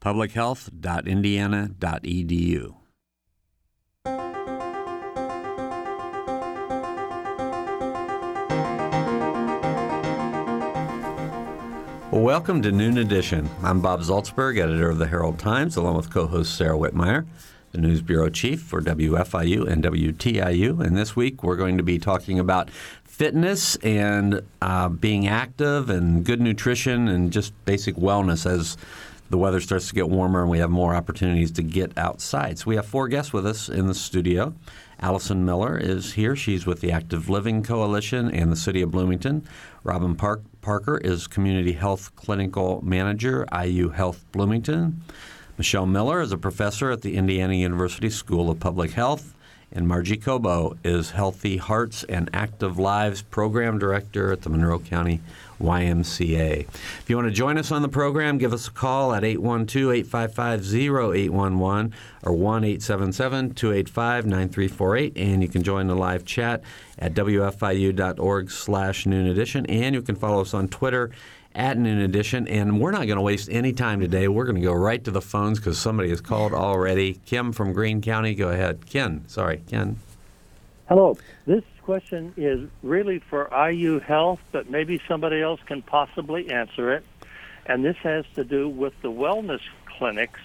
publichealth.indiana.edu. welcome to Noon Edition. I'm Bob Zaltsberg, editor of the Herald Times, along with co host Sara Wittmeyer, the News Bureau Chief for WFIU and WTIU. And this week we're going to be talking about fitness and uh, being active and good nutrition and just basic wellness as the weather starts to get warmer and we have more opportunities to get outside. So we have four guests with us in the studio. Allison Miller is here. She's with the Active Living Coalition and the City of Bloomington. Robin Park- Parker is Community Health Clinical Manager, IU Health Bloomington. Michelle Miller is a professor at the Indiana University School of Public Health. And Margie Kobo is Healthy Hearts and Active Lives Program Director at the Monroe County YMCA. If you want to join us on the program, give us a call at 812 855 0811 or 1 877 285 9348. And you can join the live chat at wfiu.org slash noon edition. And you can follow us on Twitter at Noon Edition. And we're not going to waste any time today. We're going to go right to the phones because somebody has called already. Kim from Greene County, go ahead. Ken, sorry, Ken. Hello. This question is really for IU Health, but maybe somebody else can possibly answer it. And this has to do with the wellness clinics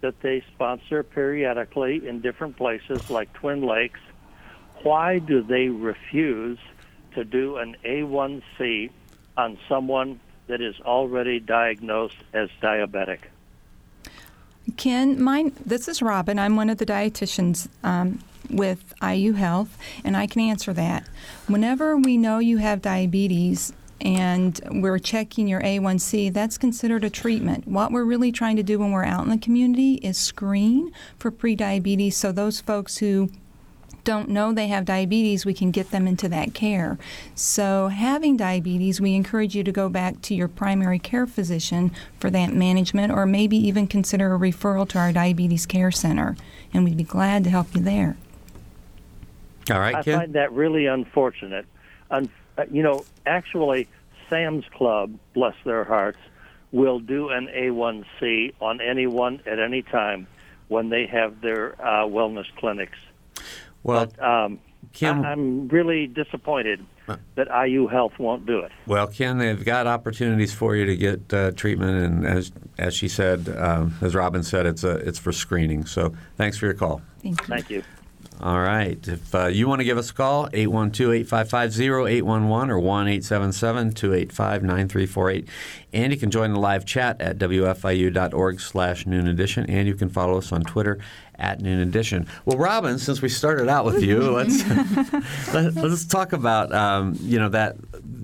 that they sponsor periodically in different places like Twin Lakes. Why do they refuse to do an A1C on someone that is already diagnosed as diabetic? Ken, mine. This is Robin. I'm one of the dietitians um, with IU Health, and I can answer that. Whenever we know you have diabetes and we're checking your A1C, that's considered a treatment. What we're really trying to do when we're out in the community is screen for prediabetes so those folks who don't know they have diabetes, we can get them into that care. So, having diabetes, we encourage you to go back to your primary care physician for that management or maybe even consider a referral to our diabetes care center, and we'd be glad to help you there. All right, I Ken? find that really unfortunate. Un- uh, you know, actually, Sam's Club, bless their hearts, will do an A1C on anyone at any time when they have their uh, wellness clinics. Well, but, um, Kim, I- I'm really disappointed that IU Health won't do it. Well, Ken, they've got opportunities for you to get uh, treatment, and as as she said, um, as Robin said, it's a it's for screening. So, thanks for your call. Thank you. Thank you. All right. If uh, you want to give us a call, 812-855-0811 or 1-877-285-9348. And you can join the live chat at wfiu.org slash noon edition. And you can follow us on Twitter at noon edition. Well, Robin, since we started out with you, let's let, us talk about um, you know that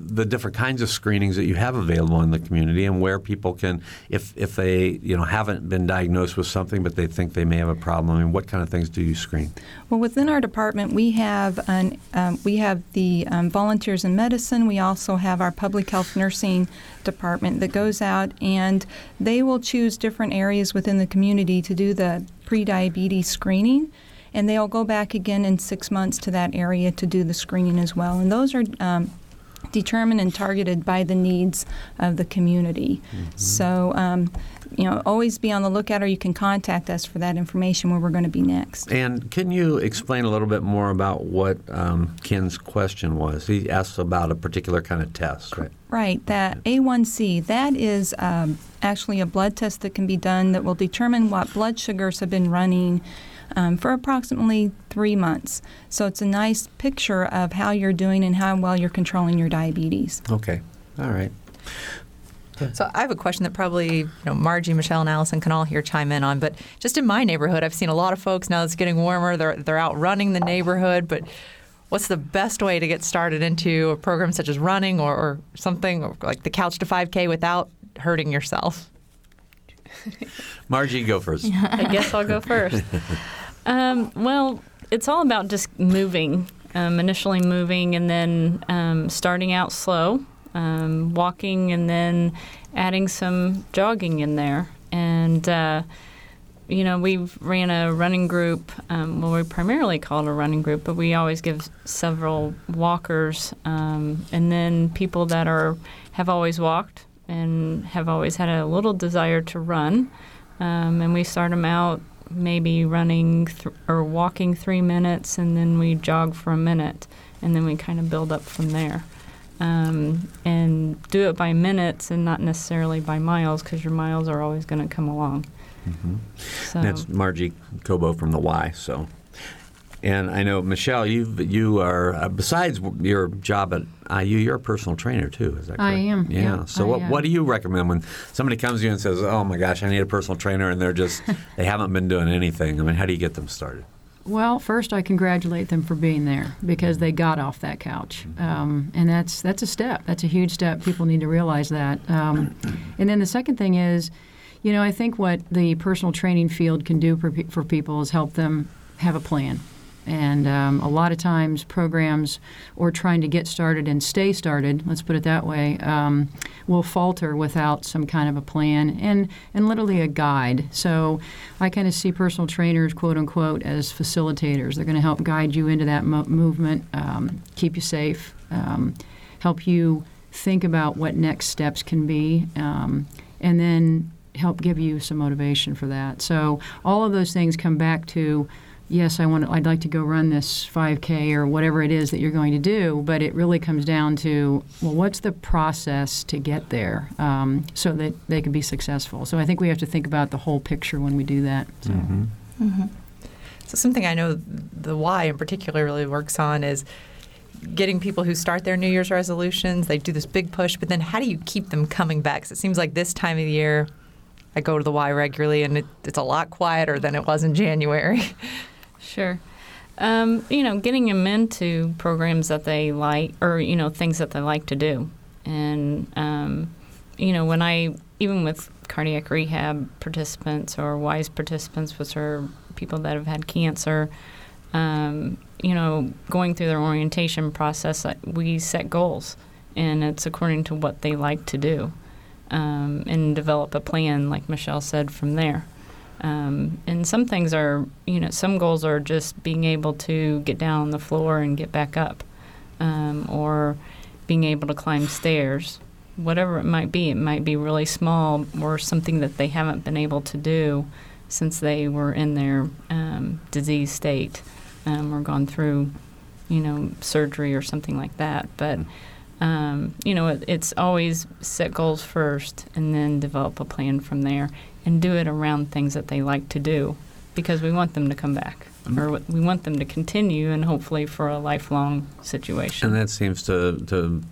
the different kinds of screenings that you have available in the community and where people can, if if they you know haven't been diagnosed with something but they think they may have a problem. I mean, what kind of things do you screen? Well, within our department, we have an, um, we have the um, volunteers in medicine. We also have our public health nursing department that goes out and they will choose different areas within the community to do the pre-diabetes screening and they'll go back again in six months to that area to do the screening as well. And those are um, determined and targeted by the needs of the community. Mm-hmm. So, um, you know, always be on the lookout, or you can contact us for that information where we're going to be next. And can you explain a little bit more about what um, Ken's question was? He asked about a particular kind of test, right? Right. That A1C, that is um, actually a blood test that can be done that will determine what blood sugars have been running um, for approximately three months. So it's a nice picture of how you're doing and how well you're controlling your diabetes. Okay. All right. So I have a question that probably you know Margie, Michelle, and Allison can all here chime in on. But just in my neighborhood, I've seen a lot of folks now. It's getting warmer. They're they're out running the neighborhood, but what's the best way to get started into a program such as running or, or something like the Couch to 5K without hurting yourself? Margie, go first. I guess I'll go first. Um, well, it's all about just moving, um, initially moving and then um, starting out slow, um, walking, and then adding some jogging in there. And, uh, you know, we ran a running group. Um, well, we primarily call it a running group, but we always give several walkers um, and then people that are have always walked and have always had a little desire to run. Um, and we start them out maybe running th- or walking three minutes, and then we jog for a minute, and then we kind of build up from there. Um, and do it by minutes and not necessarily by miles because your miles are always going to come along. So, That's Margie Kobo from the Y. So, and I know Michelle, you you are uh, besides your job at IU, you're a personal trainer too. Is that correct? I am, yeah, So I what am. what do you recommend when somebody comes to you and says, "Oh my gosh, I need a personal trainer," and they're just they haven't been doing anything? I mean, how do you get them started? Well, first I congratulate them for being there because they got off that couch, um, and that's that's a step. That's a huge step. People need to realize that. Um, and then the second thing is, you know, I think what the personal training field can do for, for people is help them have a plan. And um, a lot of times, programs or trying to get started and stay started, let's put it that way, um, will falter without some kind of a plan and, and literally a guide. So I kind of see personal trainers, quote unquote, as facilitators. They're going to help guide you into that mo- movement, um, keep you safe, um, help you think about what next steps can be, um, and then help give you some motivation for that. So all of those things come back to yes, I want to, I'd like to go run this 5K or whatever it is that you're going to do, but it really comes down to well, what's the process to get there um, so that they can be successful. So I think we have to think about the whole picture when we do that. So. So something I know the Y in particular really works on is getting people who start their New Year's resolutions. They do this big push, but then how do you keep them coming back? 'Cause it seems like this time of the year, I go to the Y regularly, and it, it's a lot quieter than it was in January. Sure. Um, you know, getting them into programs that they like, or you know, things that they like to do, and um, you know, when I even with cardiac rehab participants or WISE participants, which are people that have had cancer, um, you know, going through their orientation process, we set goals, and it's according to what they like to do, um, and develop a plan, like Michelle said, from there. Um, and some things are, you know, some goals are just being able to get down on the floor and get back up, um, or being able to climb stairs. Whatever it might be, it might be really small or something that they haven't been able to do since they were in their um, disease state um, or gone through, you know, surgery or something like that. But um, you know, it, it's always set goals first and then develop a plan from there and do it around things that they like to do because we want them to come back or we want them to continue and hopefully for a lifelong situation. And that seems to to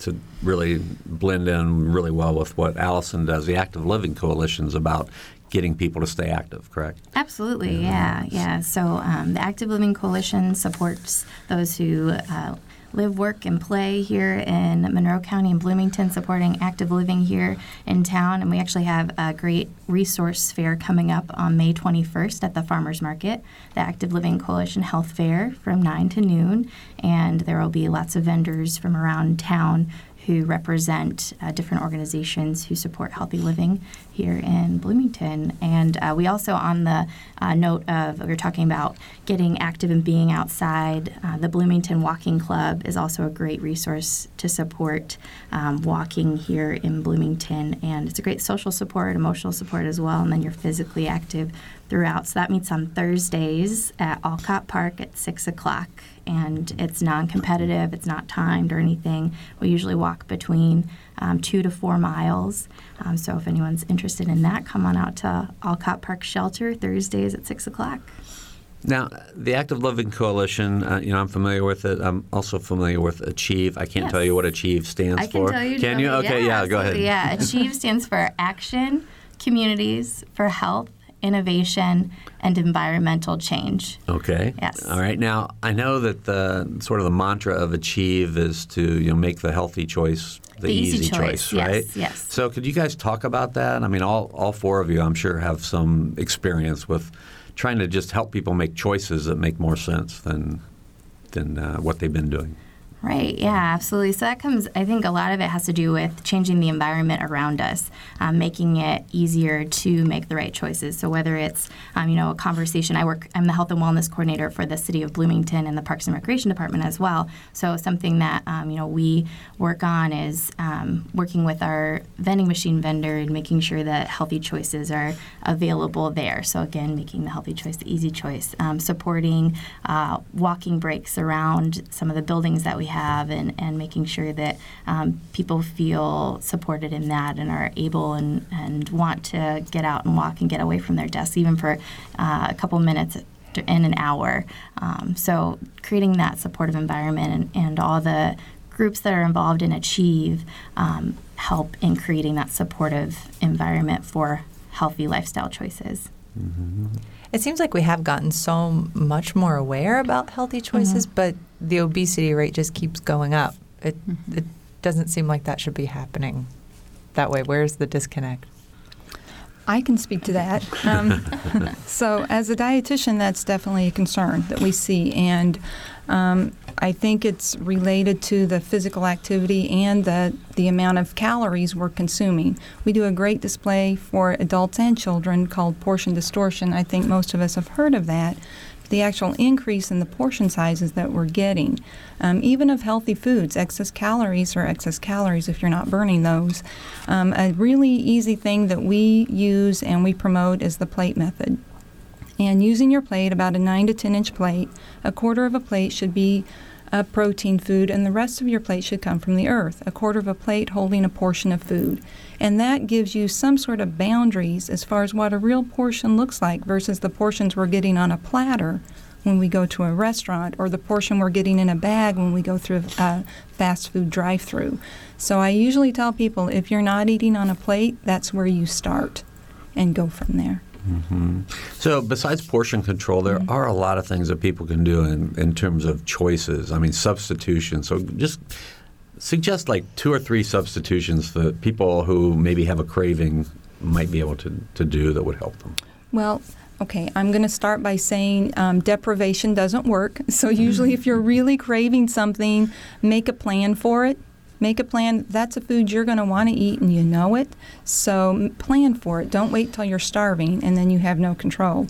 to really blend in really well with what Allison does. The Active Living Coalition is about getting people to stay active. Correct? Absolutely, yeah, yeah. So um, the Active Living Coalition supports those who uh, live, work, and play here in Monroe County and Bloomington, supporting active living here in town. And we actually have a great resource fair coming up on May 21st at the Farmers Market, the Active Living Coalition Health Fair from 9 to noon. And there will be lots of vendors from around town who represent uh, different organizations who support healthy living here in Bloomington. And uh, we also, on the uh, note of we are talking about getting active and being outside, uh, the Bloomington Walking Club is also a great resource to support um, walking here in Bloomington. And it's a great social support, emotional support as well. And then you're physically active throughout. So that meets on Thursdays at Olcott Park at 6 o'clock. And it's non competitive, it's not timed or anything. We usually walk between um, two to four miles. Um, so if anyone's interested in that, come on out to Olcott Park Shelter Thursdays at 6 o'clock. Now, the Active Living Coalition, uh, you know, I'm familiar with it. I'm also familiar with Achieve. I can't Yes. tell you what Achieve stands I can for. tell you. Can you? Okay, yeah, go ahead. Yeah, Achieve stands for Action Communities for Health innovation, and environmental change. Okay. Yes. All right. Now I know that the sort of the mantra of Achieve is to you know make the healthy choice the, The easy choice, yes, right? yes. So could you guys talk about that? I mean, all all four of you, I'm sure, have some experience with trying to just help people make choices that make more sense than than uh, what they've been doing. Right, yeah, absolutely. So that comes, I think a lot of it has to do with changing the environment around us, um, making it easier to make the right choices. So whether it's, um, you know, a conversation, I work, I'm the health and wellness coordinator for the city of Bloomington and the Parks and Recreation Department as well. So something that, um, you know, we work on is um, working with our vending machine vendor and making sure that healthy choices are available there. So again, making the healthy choice the easy choice, um, supporting uh, walking breaks around some of the buildings that we have, and, and making sure that um, people feel supported in that and are able and, and want to get out and walk and get away from their desks, even for uh, a couple minutes in an hour. Um, so creating that supportive environment and, and all the groups that are involved in Achieve um, help in creating that supportive environment for healthy lifestyle choices. It seems like we have gotten so much more aware about healthy choices, but the obesity rate just keeps going up. It it doesn't seem like that should be happening that way. Where's the disconnect? I can speak to that. Um, so, as a dietitian, that's definitely a concern that we see, and um, I think it's related to the physical activity and the the amount of calories we're consuming. We do a great display for adults and children called portion distortion. I think most of us have heard of that. The actual increase in the portion sizes that we're getting, um, even of healthy foods, excess calories or excess calories if you're not burning those. Um, a really easy thing that we use and we promote is the plate method. And using your plate, about a 9 to 10 inch plate, a quarter of a plate should be a protein food, and the rest of your plate should come from the earth. A quarter of a plate holding a portion of food. And that gives you some sort of boundaries as far as what a real portion looks like versus the portions we're getting on a platter when we go to a restaurant or the portion we're getting in a bag when we go through a fast food drive through. So I usually tell people if you're not eating on a plate, that's where you start and go from there. So, besides portion control, there are a lot of things that people can do in, in terms of choices. I mean, substitution. So, just suggest like two or three substitutions that people who maybe have a craving might be able to, to do that would help them. Well, okay, I'm going to start by saying um, deprivation doesn't work. So, usually, if you're really craving something, make a plan for it. Make a plan. That's a food you're going to want to eat and you know it. So, plan for it. Don't wait till you're starving and then you have no control.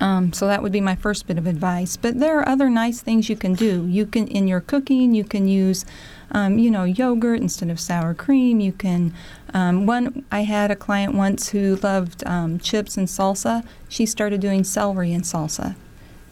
Um, so that would be my first bit of advice. But there are other nice things you can do. You can, in your cooking, you can use, um, you know, yogurt instead of sour cream. You can. Um, one, I had a client once who loved um, chips and salsa. She started doing celery and salsa.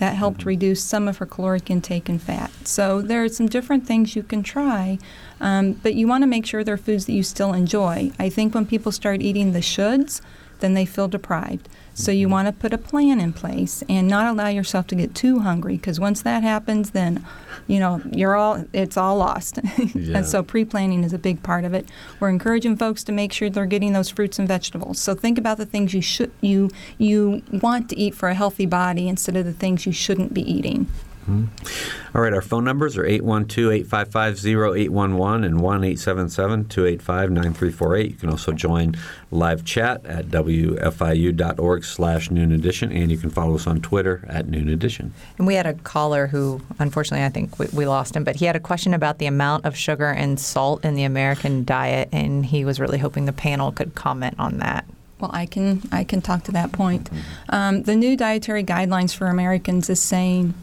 That helped reduce some of her caloric intake and fat. So there are some different things you can try, um, but you want to make sure they're foods that you still enjoy. I think when people start eating the shoulds, then they feel deprived. So you mm-hmm. want to put a plan in place and not allow yourself to get too hungry because once that happens, then you know you're all it's all lost. Yeah. and so pre-planning is a big part of it. We're encouraging folks to make sure they're getting those fruits and vegetables. So think about the things you should you you want to eat for a healthy body instead of the things you shouldn't be eating. All right, our phone numbers are 812-855-0811 and 1-877-285-9348. You can also join live chat at wfiu.org slash noon edition, and you can follow us on Twitter at noon edition. And we had a caller who, unfortunately, I think we, we lost him, but he had a question about the amount of sugar and salt in the American diet, and he was really hoping the panel could comment on that. Well, I can I can talk to that point. Um, the new dietary guidelines for Americans is saying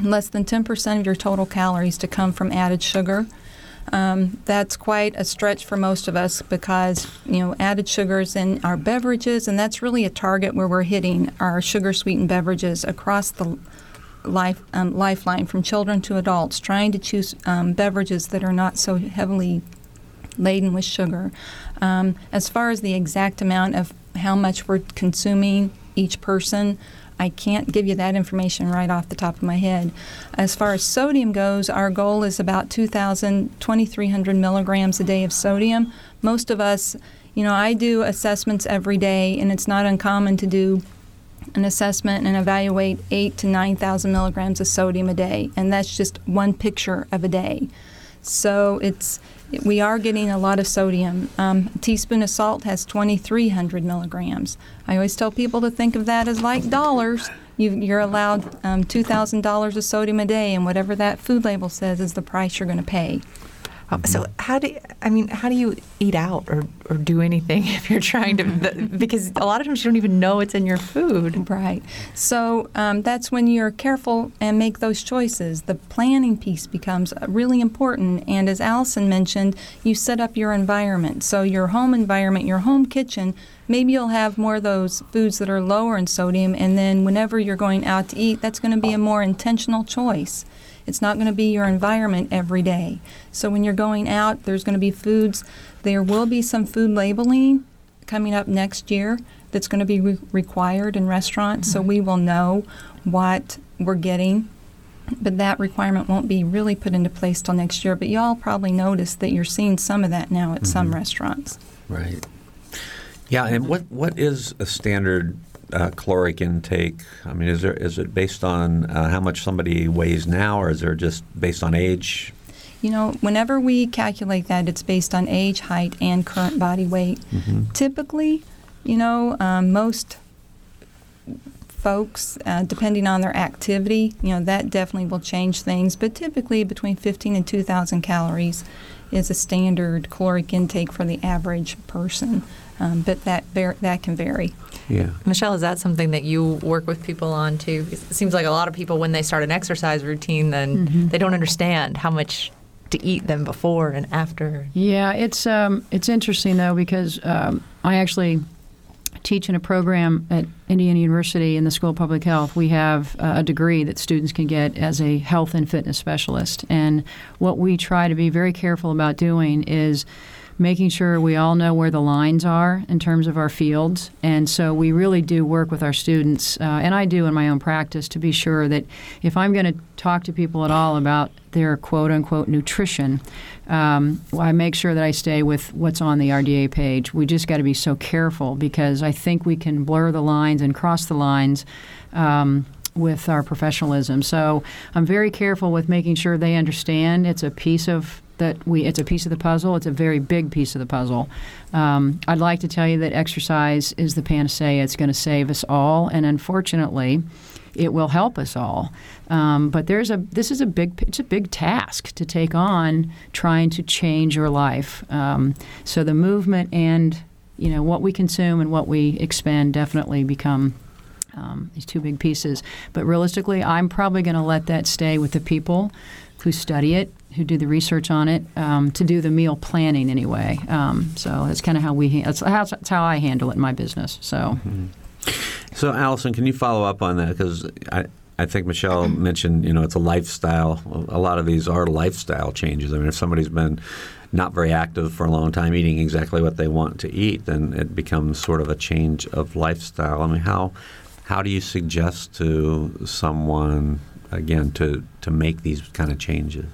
less than 10% of your total calories to come from added sugar. Um, that's quite a stretch for most of us because you know added sugars in our beverages, and that's really a target where we're hitting our sugar sweetened beverages across the life um, lifeline from children to adults, trying to choose um, beverages that are not so heavily laden with sugar. Um, as far as the exact amount of how much we're consuming each person, I can't give you that information right off the top of my head. As far as sodium goes, our goal is about 2,000, 2,300 milligrams a day of sodium. Most of us, you know, I do assessments every day, and it's not uncommon to do an assessment and evaluate eight to 9,000 milligrams of sodium a day, and that's just one picture of a day. So it's we are getting a lot of sodium. Um, a teaspoon of salt has 2,300 milligrams. I always tell people to think of that as like dollars. You, are allowed um, $2,000 of sodium a day, and whatever that food label says is the price you're going to pay. Mm-hmm. So how do you, I mean how do you eat out or, or do anything if you're trying to because a lot of times you don't even know it's in your food. Right. So um, that's when you're careful and make those choices. The planning piece becomes really important. And as Allison mentioned, you set up your environment. So your home environment, your home kitchen. Maybe you'll have more of those foods that are lower in sodium, and then whenever you're going out to eat, that's going to be a more intentional choice. It's not going to be your environment every day. So when you're going out, there's going to be foods. There will be some food labeling coming up next year that's going to be re- required in restaurants. Mm-hmm. So we will know what we're getting. But that requirement won't be really put into place till next year. But y'all probably noticed that you're seeing some of that now at mm-hmm. some restaurants. Right. Yeah, and what what is a standard uh, caloric intake? I mean, is there is it based on uh, how much somebody weighs now, or is there just based on age? You know, whenever we calculate that, it's based on age, height, and current body weight. Mm-hmm. Typically, you know, um, most folks, uh, depending on their activity, you know, that definitely will change things. But typically, between 15 and 2,000 calories is a standard caloric intake for the average person. Um, but that var- that can vary. Yeah. Michelle, is that something that you work with people on too? It seems like a lot of people, when they start an exercise routine, then mm-hmm. they don't understand how much to eat them before and after. Yeah, it's um, it's interesting though because um, I actually teach in a program at Indiana University in the School of Public Health. We have uh, a degree that students can get as a health and fitness specialist, and what we try to be very careful about doing is making sure we all know where the lines are in terms of our fields. And so we really do work with our students, uh, and I do in my own practice, to be sure that if I'm going to talk to people at all about their quote unquote nutrition, um, I make sure that I stay with what's on the RDA page. We just got to be so careful because I think we can blur the lines and cross the lines. Um, with our professionalism. So I'm very careful with making sure they understand it's a piece of that we it's a piece of the puzzle. It's a very big piece of the puzzle. Um, I'd like to tell you that exercise is the panacea. It's going to save us all, and unfortunately, it will help us all. Um, but there's a this is a big it's a big task to take on trying to change your life. Um, so the movement and you know what we consume and what we expend definitely become um, these two big pieces. But realistically, I'm probably going to let that stay with the people who study it who do the research on it um, to do the meal planning anyway. Um, so that's kind of how we that's how, that's how I handle it in my business. So, mm-hmm. so Allison, can you follow up on that because I. I think Michelle mentioned, you know, it's a lifestyle. A lot of these are lifestyle changes. I mean, if somebody's been not very active for a long time, eating exactly what they want to eat, then it becomes sort of a change of lifestyle. I mean, how how do you suggest to someone again to to make these kind of changes?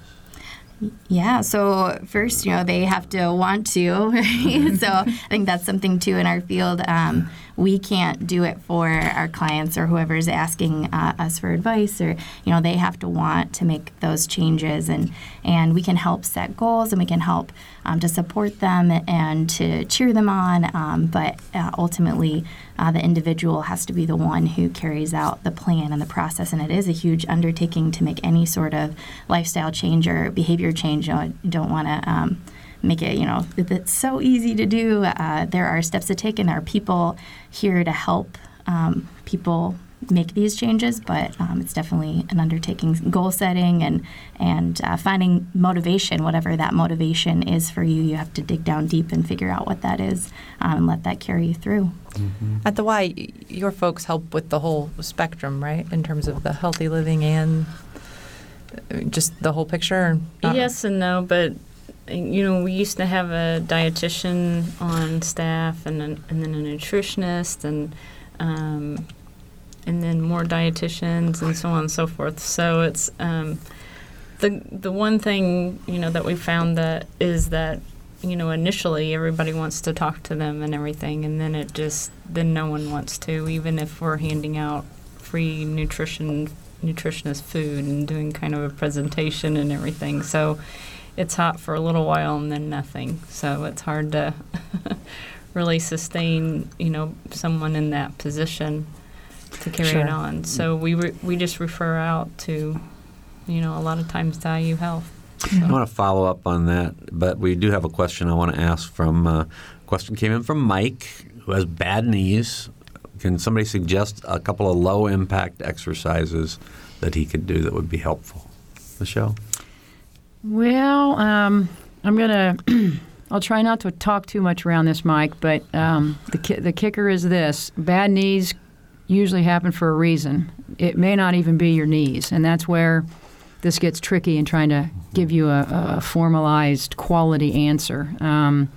Yeah, so first, you know, they have to want to. Right? so I think that's something too in our field. Um, we can't do it for our clients or whoever is asking uh, us for advice, or you know, they have to want to make those changes, and and we can help set goals and we can help um, to support them and to cheer them on. Um, but uh, ultimately, uh, the individual has to be the one who carries out the plan and the process. And it is a huge undertaking to make any sort of lifestyle change or behavior change. You know, don't want to. Um, make it, you know, it's so easy to do. Uh, there are steps to take, and there are people here to help um, people make these changes, but um, it's definitely an undertaking. Goal setting and and uh, finding motivation, whatever that motivation is for you, you have to dig down deep and figure out what that is, um, and let that carry you through. Mm-hmm. At the Y, your folks help with the whole spectrum, right, in terms of the healthy living and uh, just the whole picture. Yes and no, but you know, we used to have a dietitian on staff, and and then a nutritionist, and um, and then more dietitians and so on and so forth. So it's um, the the one thing you know that we found that is that you know, initially everybody wants to talk to them and everything, and then it just then no one wants to, even if we're handing out free nutrition nutritionist food and doing kind of a presentation and everything. So it's hot for a little while and then nothing. So it's hard to really sustain, you know, someone in that position to carry Sure. it on. So we re- we just refer out to, you know, a lot of times to IU Health. I want to follow up on that, but we do have a question I want to ask from. Uh, question came in from Mike, who has bad knees. Can somebody suggest a couple of low impact exercises that he could do that would be helpful? Michelle? Well, um, I'm gonna. I'll try not to talk too much around this, Mike. But um, the ki- the kicker is this: bad knees usually happen for a reason. It may not even be your knees, and that's where this gets tricky in trying to give you a, a formalized quality answer. Um,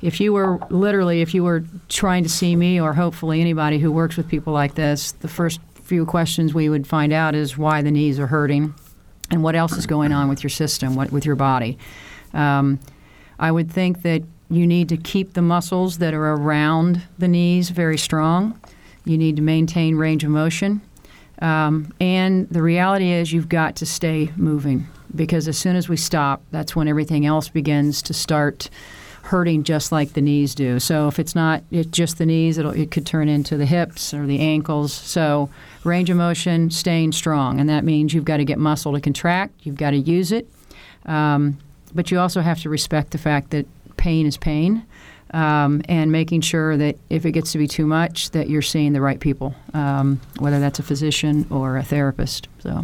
if you were literally, if you were trying to see me, or hopefully anybody who works with people like this, the first few questions we would find out is why the knees are hurting and what else is going on with your system, what, with your body. Um, I would think that you need to keep the muscles that are around the knees very strong. You need to maintain range of motion. Um, and the reality is, you've got to stay moving because as soon as we stop, that's when everything else begins to start hurting just like the knees do. So if it's not it, just the knees, it could turn into the hips or the ankles. So range of motion, staying strong, and that means you've got to get muscle to contract. You've got to use it, um, but you also have to respect the fact that pain is pain. Um, and making sure that if it gets to be too much, that you're seeing the right people, um, whether that's a physician or a therapist. So,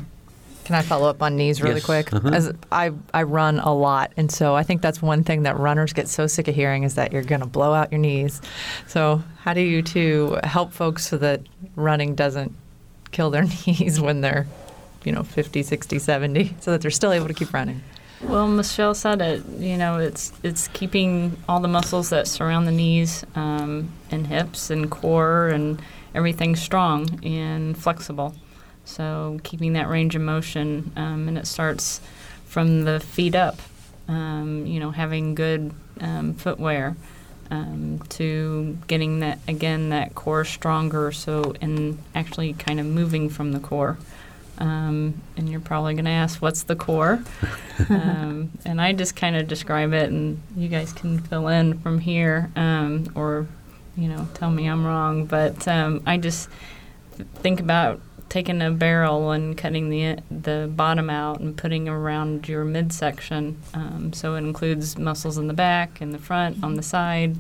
Can I follow up on knees really Yes. quick? Uh-huh. As I I run a lot, and so I think that's one thing that runners get so sick of hearing is that you're going to blow out your knees. So how do you two help folks so that running doesn't kill their knees when they're, you know, 50, 60, 70, so that they're still able to keep running? Well, Michelle said it. You know, it's it's keeping all the muscles that surround the knees um, and hips and core and everything strong and flexible. So keeping that range of motion, um, and it starts from the feet up. Um, you know, having good um, footwear um, to getting that again that core stronger. So and actually kind of moving from the core. Um, and you're probably going to ask, what's the core? um, and I just kind of describe it, and you guys can fill in from here, um, or you know, tell me I'm wrong. But um, I just th- think about taking a barrel and cutting the the bottom out and putting around your midsection. Um, so it includes muscles in the back, in the front, on the side.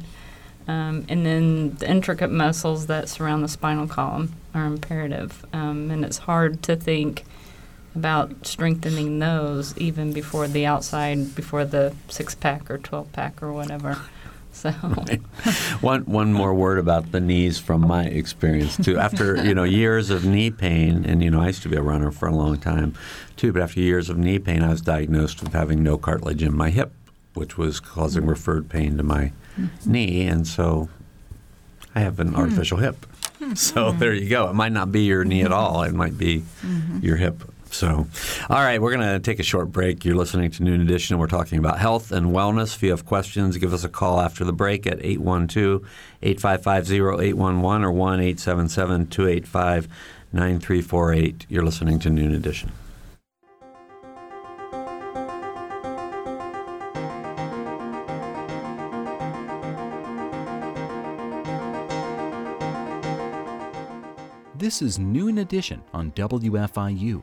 Um, and then the intricate muscles that surround the spinal column are imperative. Um, and it's hard to think about strengthening those even before the outside, before the six pack or 12 pack or whatever. So, One one more word about the knees from my experience too. After you know years of knee pain, and you know I used to be a runner for a long time too, but after years of knee pain, I was diagnosed with having no cartilage in my hip, which was causing mm. referred pain to my mm-hmm. knee, and so I have an hmm. artificial hip. Hmm. So there you go. It might not be your knee at mm-hmm. all. It might be mm-hmm. your hip. So, all right, we're going to take a short break. You're listening to Noon Edition, we're talking about health and wellness. If you have questions, give us a call after the break at 812 855 0811 or 1 877 285 9348. You're listening to Noon Edition. This is Noon Edition on WFIU.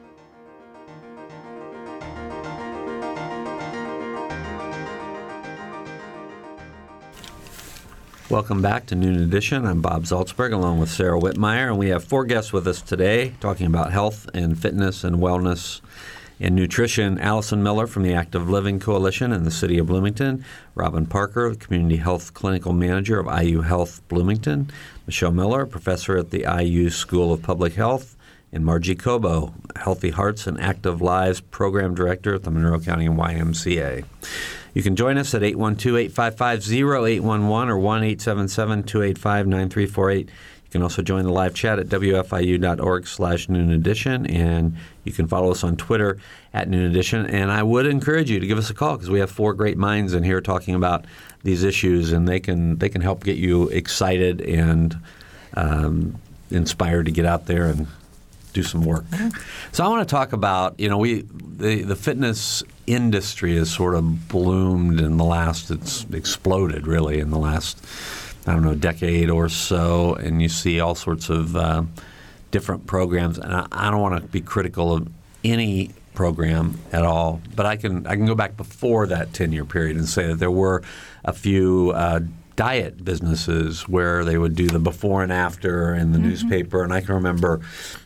Welcome back to Noon Edition. I'm Bob Zaltsberg along with Sara Wittmeyer, and we have four guests with us today talking about health and fitness and wellness and nutrition. Allison Miller from the Active Living Coalition in the city of Bloomington, Robin Parker, the Community Health Clinical Manager of IU Health Bloomington, Michelle Miller, professor at the IU School of Public Health, and Margie Kobo, Healthy Hearts and Active Lives Program Director at the Monroe County YMCA. You can join us at 812-855-0811 or 1-877-285-9348. You can also join the live chat at wfiu.org slash noon edition, and you can follow us on Twitter at noon edition. And I would encourage you to give us a call because we have four great minds in here talking about these issues, and they can they can help get you excited and um, inspired to get out there and do some work. So I want to talk about you know we the the fitness industry has sort of bloomed in the last it's exploded really in the last I don't know decade or so, and you see all sorts of uh, different programs. And I, I don't want to be critical of any program at all, but I can I can go back before that ten year period and say that there were a few. Uh, diet businesses where they would do the before and after in the mm-hmm. newspaper and I can remember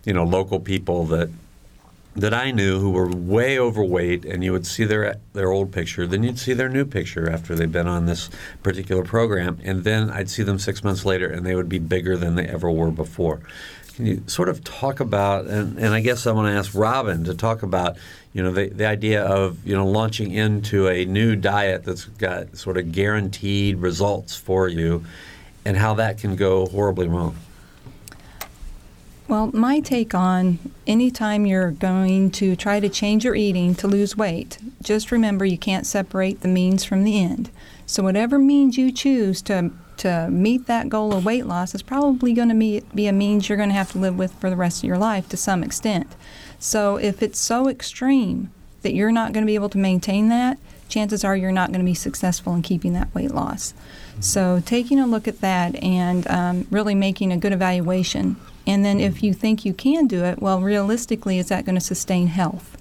you know local people that that I knew who were way overweight, and you would see their their old picture, then you'd see their new picture after they've been on this particular program, and then I'd see them six months later, and they would be bigger than they ever were before. Can you sort of talk about, and, and I guess I want to ask Robin to talk about, you know, the, the idea of, you know, launching into a new diet that's got sort of guaranteed results for you and how that can go horribly wrong. Well, my take on anytime you're going to try to change your eating to lose weight, just remember you can't separate the means from the end. So, whatever means you choose to, to meet that goal of weight loss is probably going to be, be a means you're going to have to live with for the rest of your life to some extent. So, if it's so extreme that you're not going to be able to maintain that, chances are you're not going to be successful in keeping that weight loss. So, taking a look at that and um, really making a good evaluation and then if you think you can do it, well, realistically, is that going to sustain health?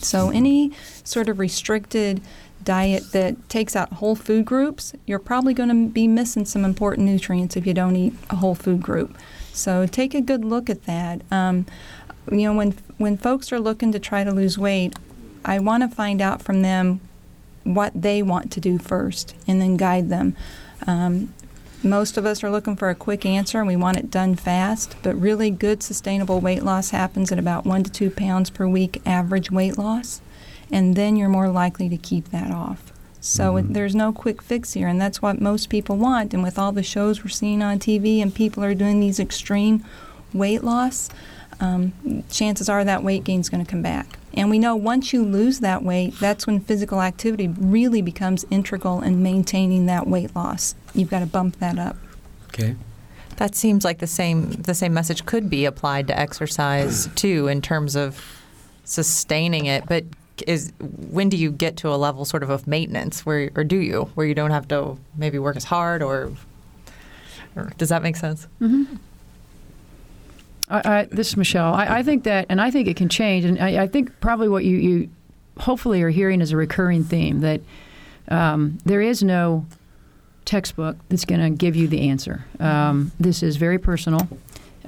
So any sort of restricted diet that takes out whole food groups, you're probably going to be missing some important nutrients if you don't eat a whole food group. So take a good look at that. Um, you know, when when folks are looking to try to lose weight, I want to find out from them what they want to do first, and then guide them. Um, most of us are looking for a quick answer and we want it done fast, but really good sustainable weight loss happens at about one to two pounds per week average weight loss, and then you're more likely to keep that off. So mm-hmm. there's no quick fix here, and that's what most people want. And with all the shows we're seeing on TV and people are doing these extreme weight loss, um, chances are that weight gain is going to come back. And we know once you lose that weight, that's when physical activity really becomes integral in maintaining that weight loss. You've got to bump that up. Okay. That seems like the same the same message could be applied to exercise too in terms of sustaining it, but is when do you get to a level sort of of maintenance where or do you where you don't have to maybe work as hard or, or does that make sense? Mm-hmm. I, I, this is Michelle. I, I, think that, and I think it can change. And I, think probably what you, you hopefully are hearing is a recurring theme that um, there is no textbook that's going to give you the answer. Um, this is very personal.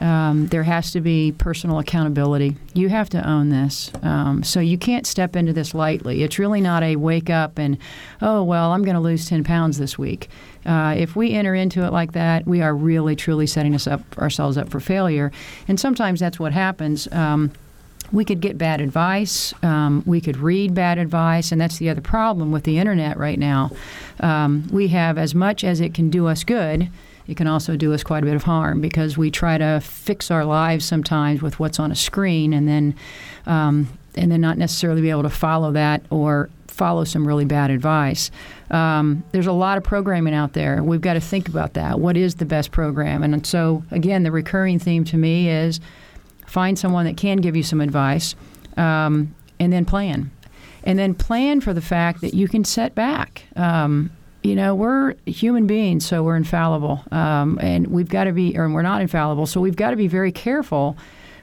Um, there has to be personal accountability. You have to own this. Um, so you can't step into this lightly. It's really not a wake up and, oh, well, I'm going to lose 10 pounds this week. Uh, if we enter into it like that, we are really, truly setting us up ourselves up for failure. And sometimes that's what happens. Um, we could get bad advice. Um, we could read bad advice, and that's the other problem with the internet right now. Um, we have as much as it can do us good it can also do us quite a bit of harm because we try to fix our lives sometimes with what's on a screen and then um, and then not necessarily be able to follow that or follow some really bad advice. Um, there's a lot of programming out there. We've got to think about that. What is the best program? And so, again, the recurring theme to me is find someone that can give you some advice um, and then plan. And then plan for the fact that you can set back. Um, you know, we're human beings, so we're infallible. Um, and we've got to be, or we're not infallible, so we've got to be very careful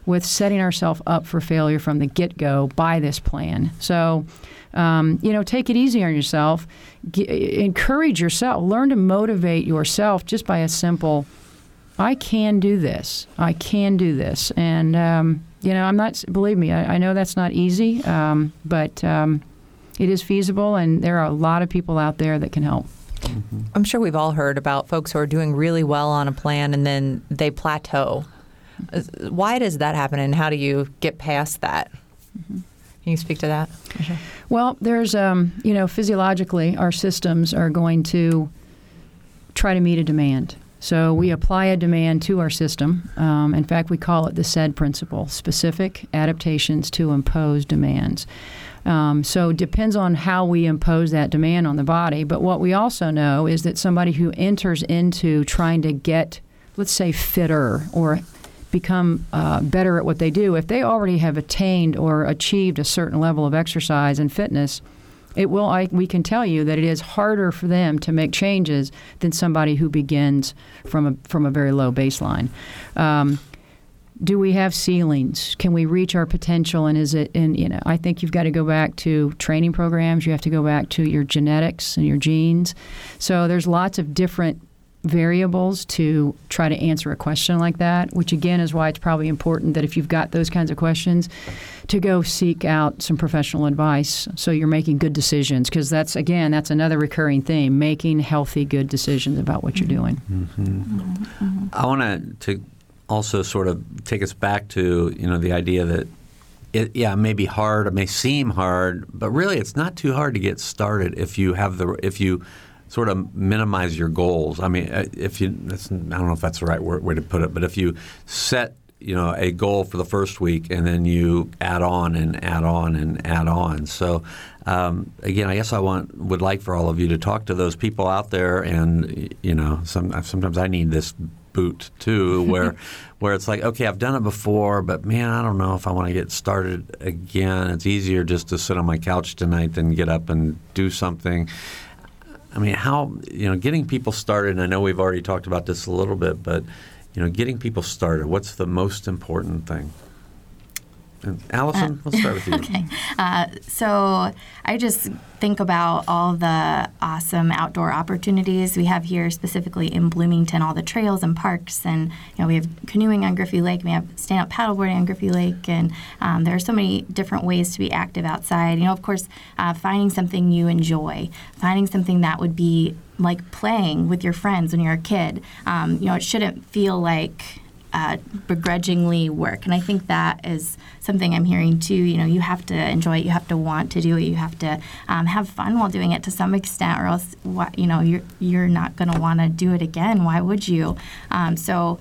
with setting ourselves up for failure from the get go by this plan. So, um, you know, take it easy on yourself. G- encourage yourself. Learn to motivate yourself just by a simple, I can do this. I can do this. And, um, you know, I'm not, believe me, I, I know that's not easy, um, but um, it is feasible, and there are a lot of people out there that can help. I'm sure we've all heard about folks who are doing really well on a plan and then they plateau. Why does that happen, and how do you get past that? Can you speak to that? Well, there's, um, you know, physiologically, our systems are going to try to meet a demand. So we apply a demand to our system. Um, in fact, we call it the SAID principle specific adaptations to impose demands. Um, so it depends on how we impose that demand on the body. But what we also know is that somebody who enters into trying to get, let's say, fitter or become uh, better at what they do, if they already have attained or achieved a certain level of exercise and fitness, it will. I, we can tell you that it is harder for them to make changes than somebody who begins from a from a very low baseline. Um, do we have ceilings? Can we reach our potential? And is it? And you know, I think you've got to go back to training programs. You have to go back to your genetics and your genes. So there's lots of different variables to try to answer a question like that, which again is why it's probably important that if you've got those kinds of questions, to go seek out some professional advice so you're making good decisions. Because that's, again, that's another recurring theme making healthy, good decisions about what you're mm-hmm. doing. Mm-hmm. I want to also sort of take us back to you know the idea that it yeah it may be hard, it may seem hard, but really it's not too hard to get started if you have the if you sort of minimize your goals. I mean, uh, if you that's, I don't know if that's the right word, way to put it, but if you set you know a goal for the first week and then you add on and add on and add on. So um, again, I guess I want would like for all of you to talk to those people out there, and you know, some, sometimes I need this boot too, where where it's like, okay, I've done it before, but man, I don't know if I want to get started again. It's easier just to sit on my couch tonight than get up and do something. I mean, how you know, getting people started. I know we've already talked about this a little bit, but you know, getting people started. What's the most important thing? And Allison, let's start with you. Okay. Uh, so I just think about all the awesome outdoor opportunities we have here, specifically in Bloomington, all the trails and parks. And, you know, we have canoeing on Griffey Lake, we have stand up paddleboarding on Griffey Lake, and um, there are so many different ways to be active outside. You know, of course, uh, finding something you enjoy, finding something that would be like playing with your friends when you're a kid. Um, you know, it shouldn't feel like uh, begrudgingly work. And I think that is something I'm hearing too. You know, you have to enjoy it, you have to want to do it, you have to um, have fun while doing it to some extent, or else, what, you know, you're you're not going to want to do it again. Why would you? Um, so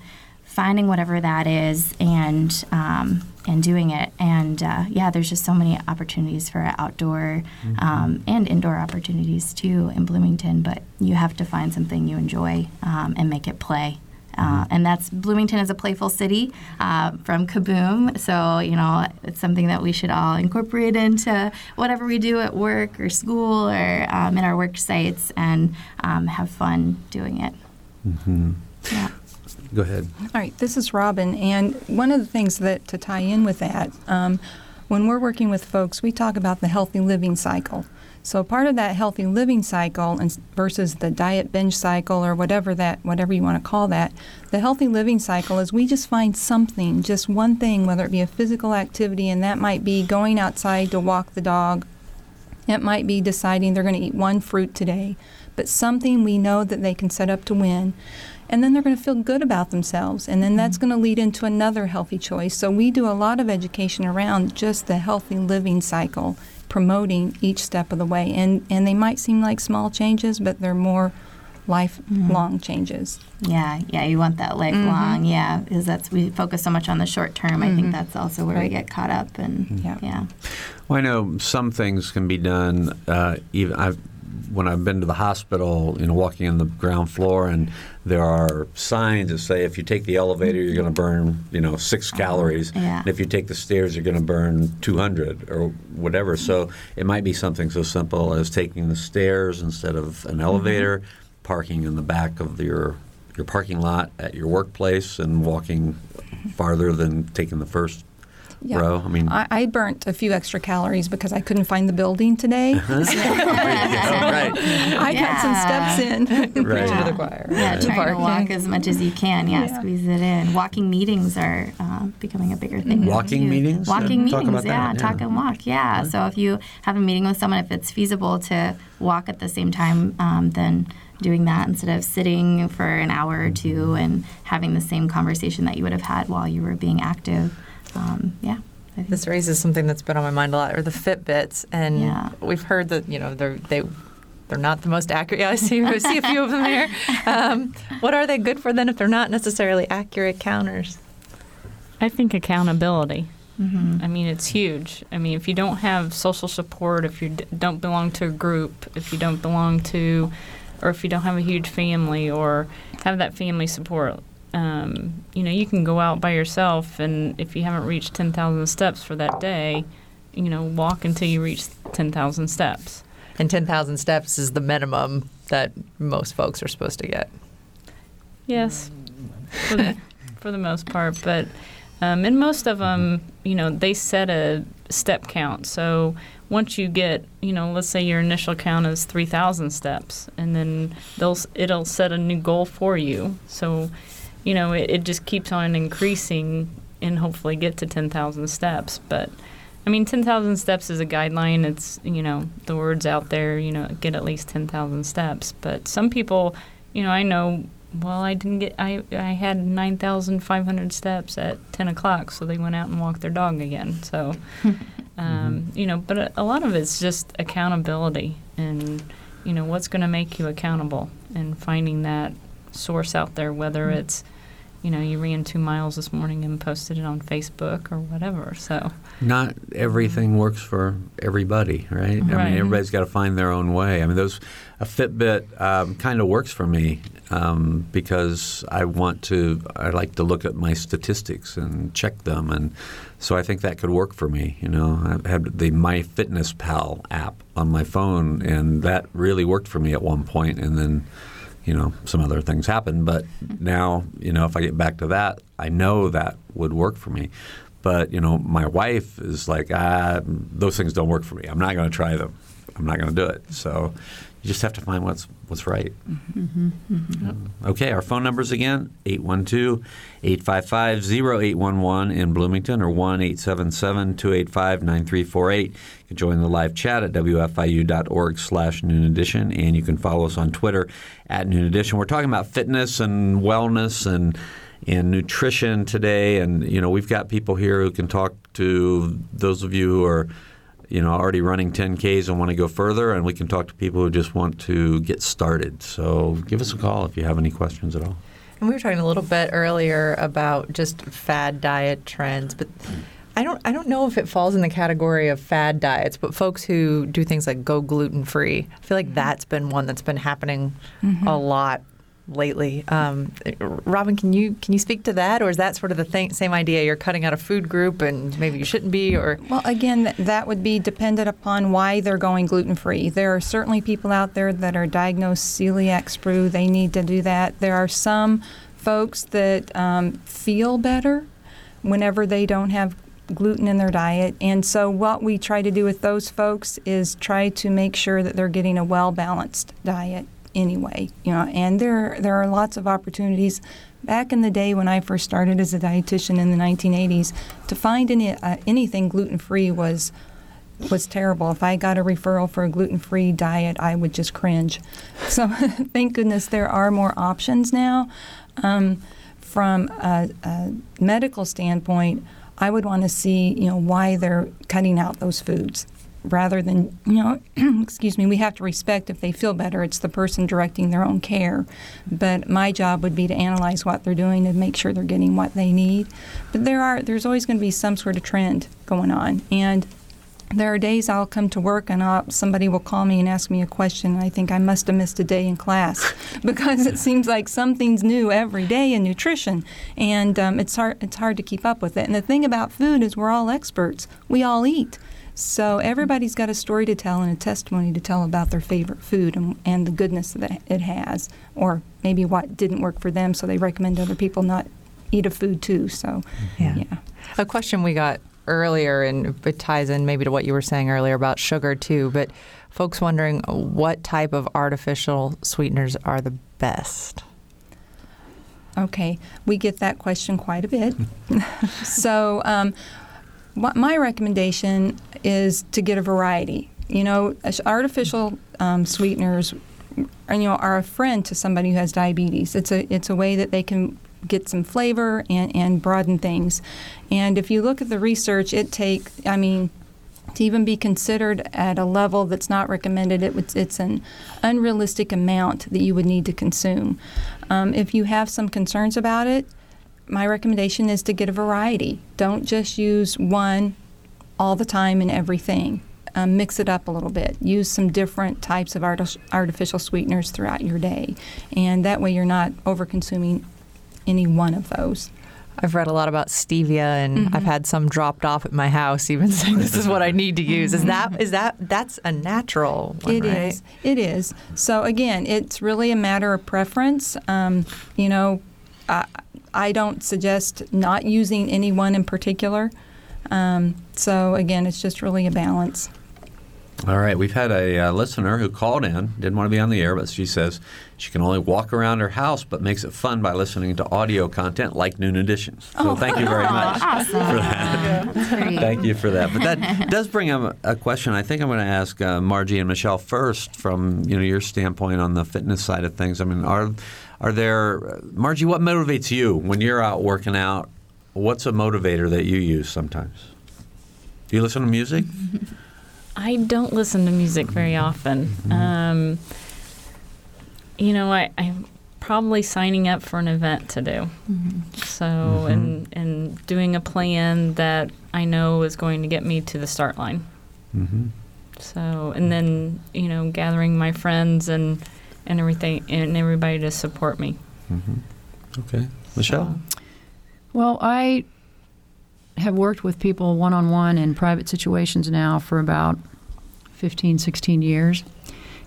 finding whatever that is and um, and doing it and uh, yeah there's just so many opportunities for outdoor um, and indoor opportunities too in bloomington but you have to find something you enjoy um, and make it play uh, and that's Bloomington is a playful city uh, from Kaboom. So, you know, it's something that we should all incorporate into whatever we do at work or school or um, in our work sites and um, have fun doing it. Yeah. Go ahead. All right, this is Robin, and one of the things that to tie in with that, um, when we're working with folks, we talk about the healthy living cycle. So part of that healthy living cycle and versus the diet binge cycle or whatever that whatever you want to call that, the healthy living cycle is we just find something, just one thing, whether it be a physical activity, and that might be going outside to walk the dog. It might be deciding they're going to eat one fruit today, but something we know that they can set up to win. And then they're going to feel good about themselves and then that's mm-hmm. going to lead into another healthy choice. So we do a lot of education around just the healthy living cycle promoting each step of the way. And and they might seem like small changes but they're more lifelong mm-hmm. changes. Yeah, yeah, you want that lifelong, mm-hmm. yeah, because that's we focus so much on the short term. I think mm-hmm. that's also where we get caught up, and Yeah. yeah, Well, I know some things can be done. Uh, even I've, when I've been to the hospital, you know, walking on the ground floor, and there are signs that say if you take the elevator, you're going to burn, you know, six oh, calories. yeah. And if you take the stairs, you're going to burn 200 or whatever. So it might be something so simple as taking the stairs instead of an mm-hmm. elevator, parking in the back of your your parking lot at your workplace and walking farther than taking the first Yeah. row? I mean, I, I burnt a few extra calories because I couldn't find the building today. right. I got some steps in. Right. To the choir. Yeah, To trying to walk as much as you can. Yeah, Yeah. squeeze it in. Walking meetings are uh, becoming a bigger thing. Walking meetings? Walking talk meetings. about yeah, that, yeah. talk and walk. Yeah. So if you have a meeting with someone, if it's feasible to walk at the same time, um, then doing that instead of sitting for an hour or two and having the same conversation that you would have had while you were being active. Um, yeah. This raises something that's been on my mind a lot, or the Fitbits, and Yeah. we've heard that you know they're they they're not the most accurate. Yeah, I see I see a few of them there. Um, what are they good for then if they're not necessarily accurate counters? I think accountability. Mhm. I mean, it's huge. I mean, if you don't have social support, if you d- don't belong to a group, if you don't belong to, or if you don't have a huge family or have that family support, um, you know, you can go out by yourself, and if you haven't reached 10,000 steps for that day, you know, walk until you reach 10,000 steps. And ten thousand steps is the minimum that most folks are supposed to get. Yes, for the, for the most part. But um, and most of them, you know, they set a step count. So once you get, you know, let's say your initial count is three thousand steps, and then they'll it'll set a new goal for you. So, you know, it, it just keeps on increasing, and hopefully get to ten thousand steps. But I mean, 10,000 steps is a guideline. It's, you know, the word's out there, you know, get at least 10,000 steps. But some people, you know, I know, well, I didn't get, I, I had 9,500 steps at 10 o'clock, so they went out and walked their dog again. So, um, you know, but a, a lot of it's just accountability and, you know, what's going to make you accountable and finding that source out there, whether it's, you know, you ran two miles this morning and posted it on Facebook or whatever. So, Not everything works for everybody, right? I mean, everybody's got to find their own way. I mean, those a Fitbit um, kind of works for me um, because I want to. I like to look at my statistics and check them, and so I think that could work for me. You know, I had the My Fitness Pal app on my phone, and that really worked for me at one point, and then. You know, some other things happen. but now, you know, if I get back to that, I know that would work for me. But you know, my wife is like, ah, those things don't work for me. I'm not going to try them. I'm not going to do it. So you just have to find what's what's right. Mm-hmm. Yep. Okay, our phone numbers again 812-855-0811 in Bloomington or 1-877-285-9348. You can join the live chat at wfiu.org slash noon edition and you can follow us on Twitter at noon edition. We're talking about fitness and wellness and and nutrition today and you know we've got people here who can talk to those of you who are you know already running 10ks and want to go further and we can talk to people who just want to get started. So give us a call if you have any questions at all. And we were talking a little bit earlier about just fad diet trends, but I don't I don't know if it falls in the category of fad diets, but folks who do things like go gluten free. I feel like that's been one that's been happening mm-hmm. a lot lately. Um, Robin, can you can you speak to that, or is that sort of the same idea? You're cutting out a food group, and maybe you shouldn't be, or Well, again, that would be dependent upon why they're going gluten free. There are certainly people out there that are diagnosed celiac sprue. They need to do that. There are some folks that um, feel better whenever they don't have gluten in their diet. And so, what we try to do with those folks is try to make sure that they're getting a well balanced diet anyway. You know, and there there are lots of opportunities. Back in the day when I first started as a dietitian in the 1980s, to find any uh, anything gluten free was was terrible. If I got a referral for a gluten free diet, I would just cringe. So thank goodness there are more options now. Um, from a, a medical standpoint, I would want to see you know why they're cutting out those foods rather than you know excuse me we have to respect if they feel better it's the person directing their own care but my job would be to analyze what they're doing and make sure they're getting what they need but there are there's always going to be some sort of trend going on and there are days I'll come to work and I'll, somebody will call me and ask me a question. And I think I must have missed a day in class because it seems like something's new every day in nutrition, and um, it's hard it's hard to keep up with it. And the thing about food is we're all experts. We all eat. So everybody's got a story to tell and a testimony to tell about their favorite food and, and the goodness that it has, or maybe what didn't work for them, so they recommend other people not eat a food too. So, Yeah. yeah. A question we got earlier, and it ties in maybe to what you were saying earlier about sugar too, but folks wondering what type of artificial sweeteners are the best. Okay, we get that question quite a bit. so, um, what my recommendation is to get a variety. You know, artificial um, sweeteners, you know, are a friend to somebody who has diabetes. It's a it's a way that they can get some flavor and, and broaden things. And if you look at the research, it take I mean, to even be considered at a level that's not recommended, it would, it's an unrealistic amount that you would need to consume. Um, if you have some concerns about it, my recommendation is to get a variety. Don't just use one all the time in everything. Um, mix it up a little bit. Use some different types of arti- artificial sweeteners throughout your day, and that way you're not over consuming any one of those. I've read a lot about stevia, and I've had some dropped off at my house, even saying this is what I need to use. Is that is that that's a natural one, It right? is. It is. So again, it's really a matter of preference. Um, you know, I, I don't suggest not using any one in particular. Um, so again, it's just really a balance. All right, we've had a uh, listener who called in, didn't want to be on the air, but she says she can only walk around her house, but makes it fun by listening to audio content like Noon Edition. So thank you very much for that. Thank you for that. But that does bring up a question. I think I'm going to ask uh, Margie and Michelle first, from you know your standpoint on the fitness side of things. I mean, are are there, Margie? What motivates you when you're out working out? What's a motivator that you use sometimes? Do you listen to music? I don't listen to music very often. Um, you know, I, I'm probably signing up for an event to do. So, and and doing a plan that I know is going to get me to the start line. Mm-hmm. So, and then you know, gathering my friends and and everything and everybody to support me. Mm-hmm. Okay, Michelle. Well, I have worked with people one on one in private situations now for about 15, 16 years.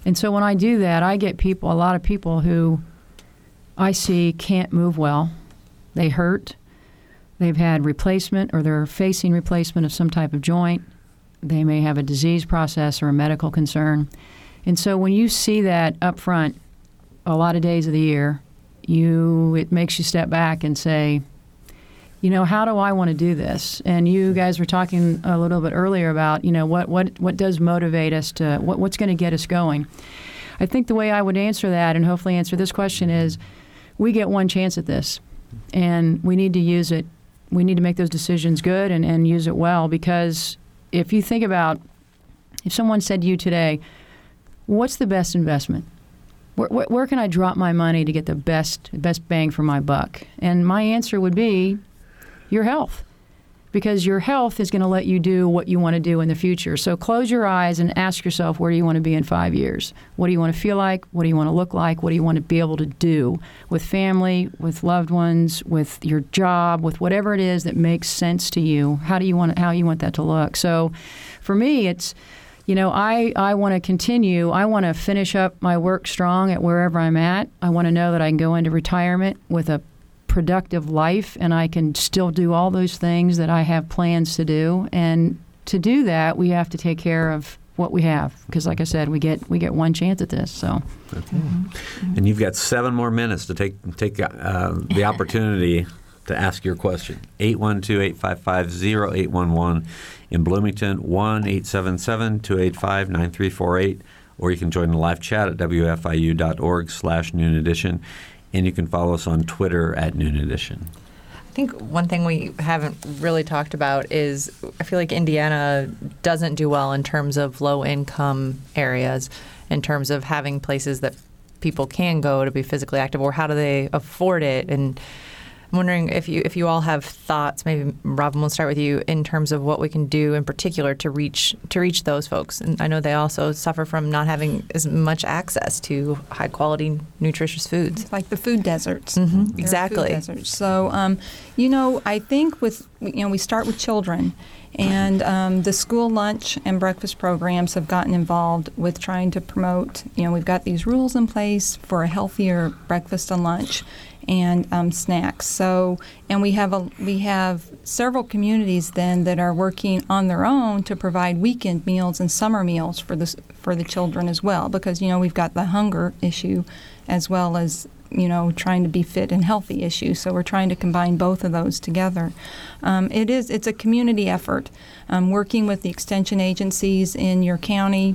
And so when I do that, I get people, a lot of people who I see can't move well. They hurt. They've had replacement or they're facing replacement of some type of joint. They may have a disease process or a medical concern. And so when you see that up front a lot of days of the year, you it makes you step back and say, you know, how do I want to do this? And you guys were talking a little bit earlier about, you know, what what what does motivate us to what, what's going to get us going. I think the way I would answer that and hopefully answer this question is we get one chance at this and we need to use it. We need to make those decisions good and, and use it well because if you think about if someone said to you today, what's the best investment? Where, where, where can I drop my money to get the best best bang for my buck? And my answer would be your health. Because your health is going to let you do what you want to do in the future. So close your eyes and ask yourself where do you want to be in five years? What do you want to feel like? What do you want to look like? What do you want to be able to do with family, with loved ones, with your job, with whatever it is that makes sense to you? How do you want how you want that to look? So for me, it's you know, I, I want to continue. I want to finish up my work strong at wherever I'm at. I want to know that I can go into retirement with a productive life and I can still do all those things that I have plans to do. And to do that, we have to take care of what we have because, like I said, we get we get one chance at this. So And you've got seven more minutes to take take uh, the opportunity to ask your question. 812-855-0811 in Bloomington, 1-877-285-9348, or you can join the live chat at wfiu.org slash noon edition, and you can follow us on Twitter at noon edition. I think one thing we haven't really talked about is I feel like Indiana doesn't do well in terms of low income areas, in terms of having places that people can go to be physically active, or how do they afford it? And wondering if you if you all have thoughts. Maybe Robin, we'll start with you in terms of what we can do in particular to reach to reach those folks. And I know they also suffer from not having as much access to high quality, nutritious foods. It's like the food deserts. Mhm, There are food exactly. deserts. So, um, you know, I think with you know we start with children, and um, the school lunch and breakfast programs have gotten involved with trying to promote. You know, we've got these rules in place for a healthier breakfast and lunch. And um, snacks. So, and we have a we have several communities then that are working on their own to provide weekend meals and summer meals for the for the children as well. Because you know we've got the hunger issue, as well as you know, trying to be fit and healthy issue. So we're trying to combine both of those together. Um, it is it's a community effort, um, working with the extension agencies in your county,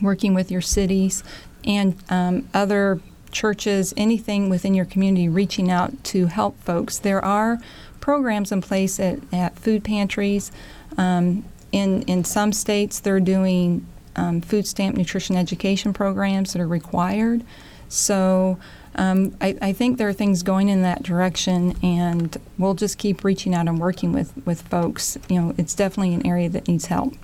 working with your cities, and um, other churches, anything within your community, reaching out to help folks. There are programs in place at, at food pantries. Um, in in some states, they're doing um, food stamp nutrition education programs that are required. So um, I, I think there are things going in that direction, and we'll just keep reaching out and working with, with folks. You know, it's definitely an area that needs help.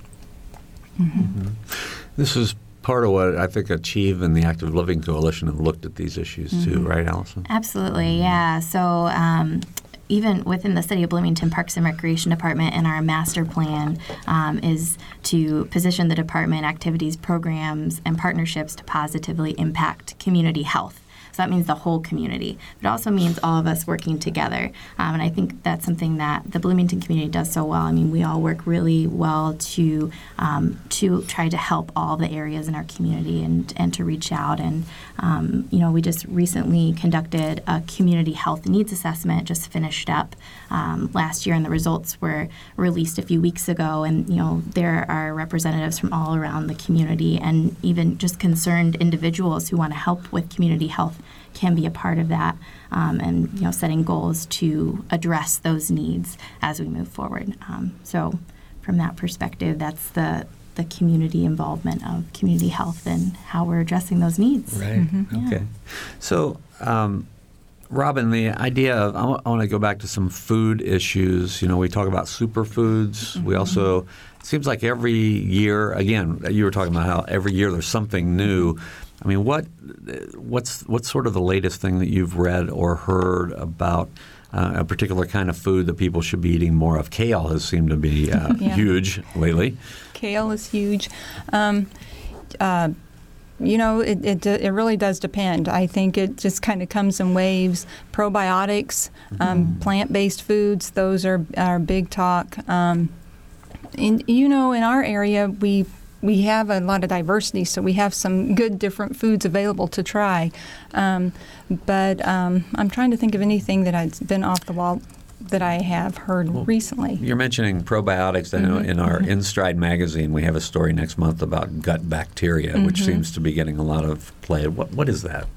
This is part of what I think Achieve and the Active Living Coalition have looked at these issues too, right, Allison? Absolutely, yeah. So um, even within the City of Bloomington Parks and Recreation Department and our master plan um, is to position the department activities, programs, and partnerships to positively impact community health. So that means the whole community. It also means all of us working together. Um, and I think that's something that the Bloomington community does so well. I mean, we all work really well to um, to try to help all the areas in our community and, and to reach out. And, um, you know, we just recently conducted a community health needs assessment, just finished up um, last year, and the results were released a few weeks ago. And, you know, there are representatives from all around the community and even just concerned individuals who want to help with community health can be a part of that um, and you know setting goals to address those needs as we move forward um, so from that perspective that's the the community involvement of community health and how we're addressing those needs Right. Yeah. Okay. So, um, Robin, the idea of I want to go back to some food issues. You know, we talk about superfoods. We also it seems like every year, again, you were talking about how every year there's something new. I mean, what what's what's sort of the latest thing that you've read or heard about? Uh, a particular kind of food that people should be eating more of. Kale has seemed to be uh, Yeah. huge lately. Kale is huge. Um, uh, you know, it, it, it really does depend. I think it just kind of comes in waves. Probiotics, um, plant based foods, those are, are big talk. Um, and, you know, in our area, we we have a lot of diversity, so we have some good different foods available to try. Um, but um, I'm trying to think of anything that has been off the wall that I have heard recently. You're mentioning probiotics. I know in our InStride magazine, we have a story next month about gut bacteria, which seems to be getting a lot of play. What what is that?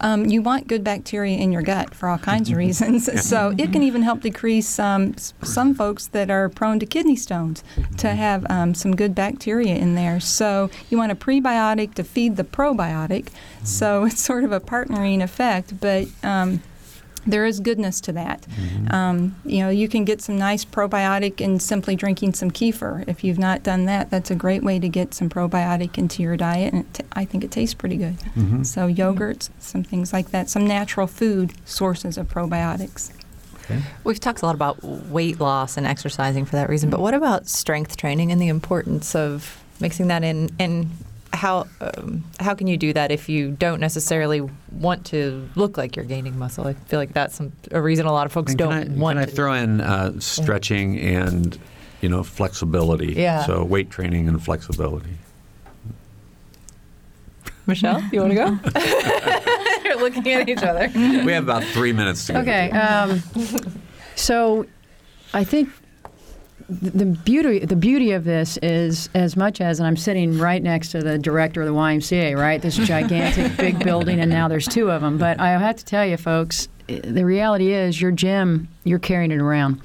Um, you want good bacteria in your gut for all kinds of reasons. So it can even help decrease um, some folks that are prone to kidney stones to have um, some good bacteria in there. So you want a prebiotic to feed the probiotic. So it's sort of a partnering effect, but um, there is goodness to that. Um, you know, you can get some nice probiotic in simply drinking some kefir. If you've not done that, that's a great way to get some probiotic into your diet, and it t- I think it tastes pretty good. So yogurts, some things like that, some natural food sources of probiotics. We've talked a lot about weight loss and exercising for that reason, but what about strength training and the importance of mixing that in? And how um, how can you do that if you don't necessarily want to look like you're gaining muscle? I feel like that's some, a reason a lot of folks And don't can I, want can I to. throw in uh, stretching and you know flexibility? Yeah. So weight training and flexibility. Michelle, you want to go? You're looking at each other. we have about three minutes to go. Okay. Um, so I think th- the beauty the beauty of this is as much as and I'm sitting right next to the director of the YMCA, right? This gigantic big building, and now there's two of them. But I have to tell you, folks, the reality is your gym, you're carrying it around.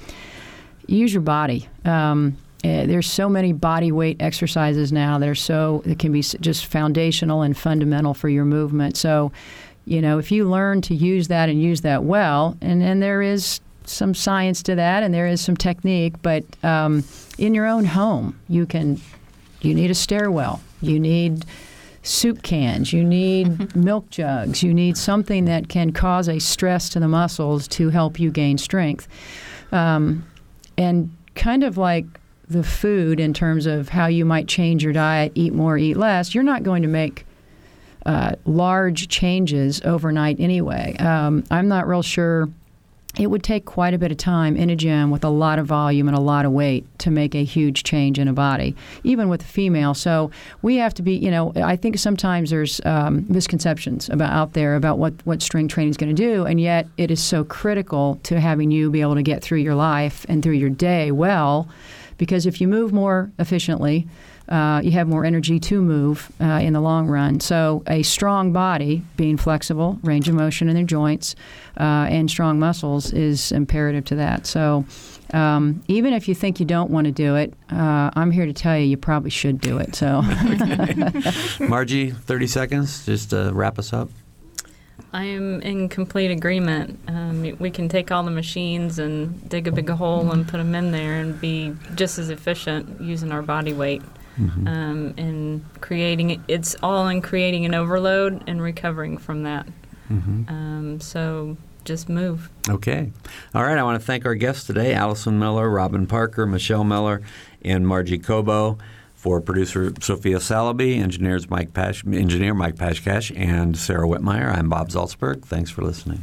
Use your body. Um, eh, there's so many body weight exercises now that are so that can be just foundational and fundamental for your movement. So you know, if you learn to use that and use that well, and, and there is some science to that and there is some technique, but um, in your own home, you can, you need a stairwell, you need soup cans, you need milk jugs, you need something that can cause a stress to the muscles to help you gain strength. Um, and kind of like the food in terms of how you might change your diet, eat more, eat less, you're not going to make uh, large changes overnight anyway. Um, I'm not real sure it would take quite a bit of time in a gym with a lot of volume and a lot of weight to make a huge change in a body, even with a female. So we have to be, you know, I think sometimes there's um, misconceptions about out there about what, what strength training is going to do, and yet it is so critical to having you be able to get through your life and through your day well, because if you move more efficiently, uh, you have more energy to move uh, in the long run. So, a strong body, being flexible, range of motion in their joints, uh, and strong muscles is imperative to that. So, um, even if you think you don't want to do it, uh, I'm here to tell you you probably should do it. So, Margie, 30 seconds just to wrap us up. I am in complete agreement. Um, we can take all the machines and dig a big hole and put them in there and be just as efficient using our body weight. Mm-hmm. Um, and creating it's all in creating an overload and recovering from that. Mm-hmm. Um, so just move. Okay. All right. I want to thank our guests today Allison Miller, Robin Parker, Michelle Miller, and Margie Cobo. For producer Sophia Salaby, engineers Mike Pash, engineer Mike Pashkash, and Sara Wittmeyer, I'm Bob Zaltsberg. Thanks for listening.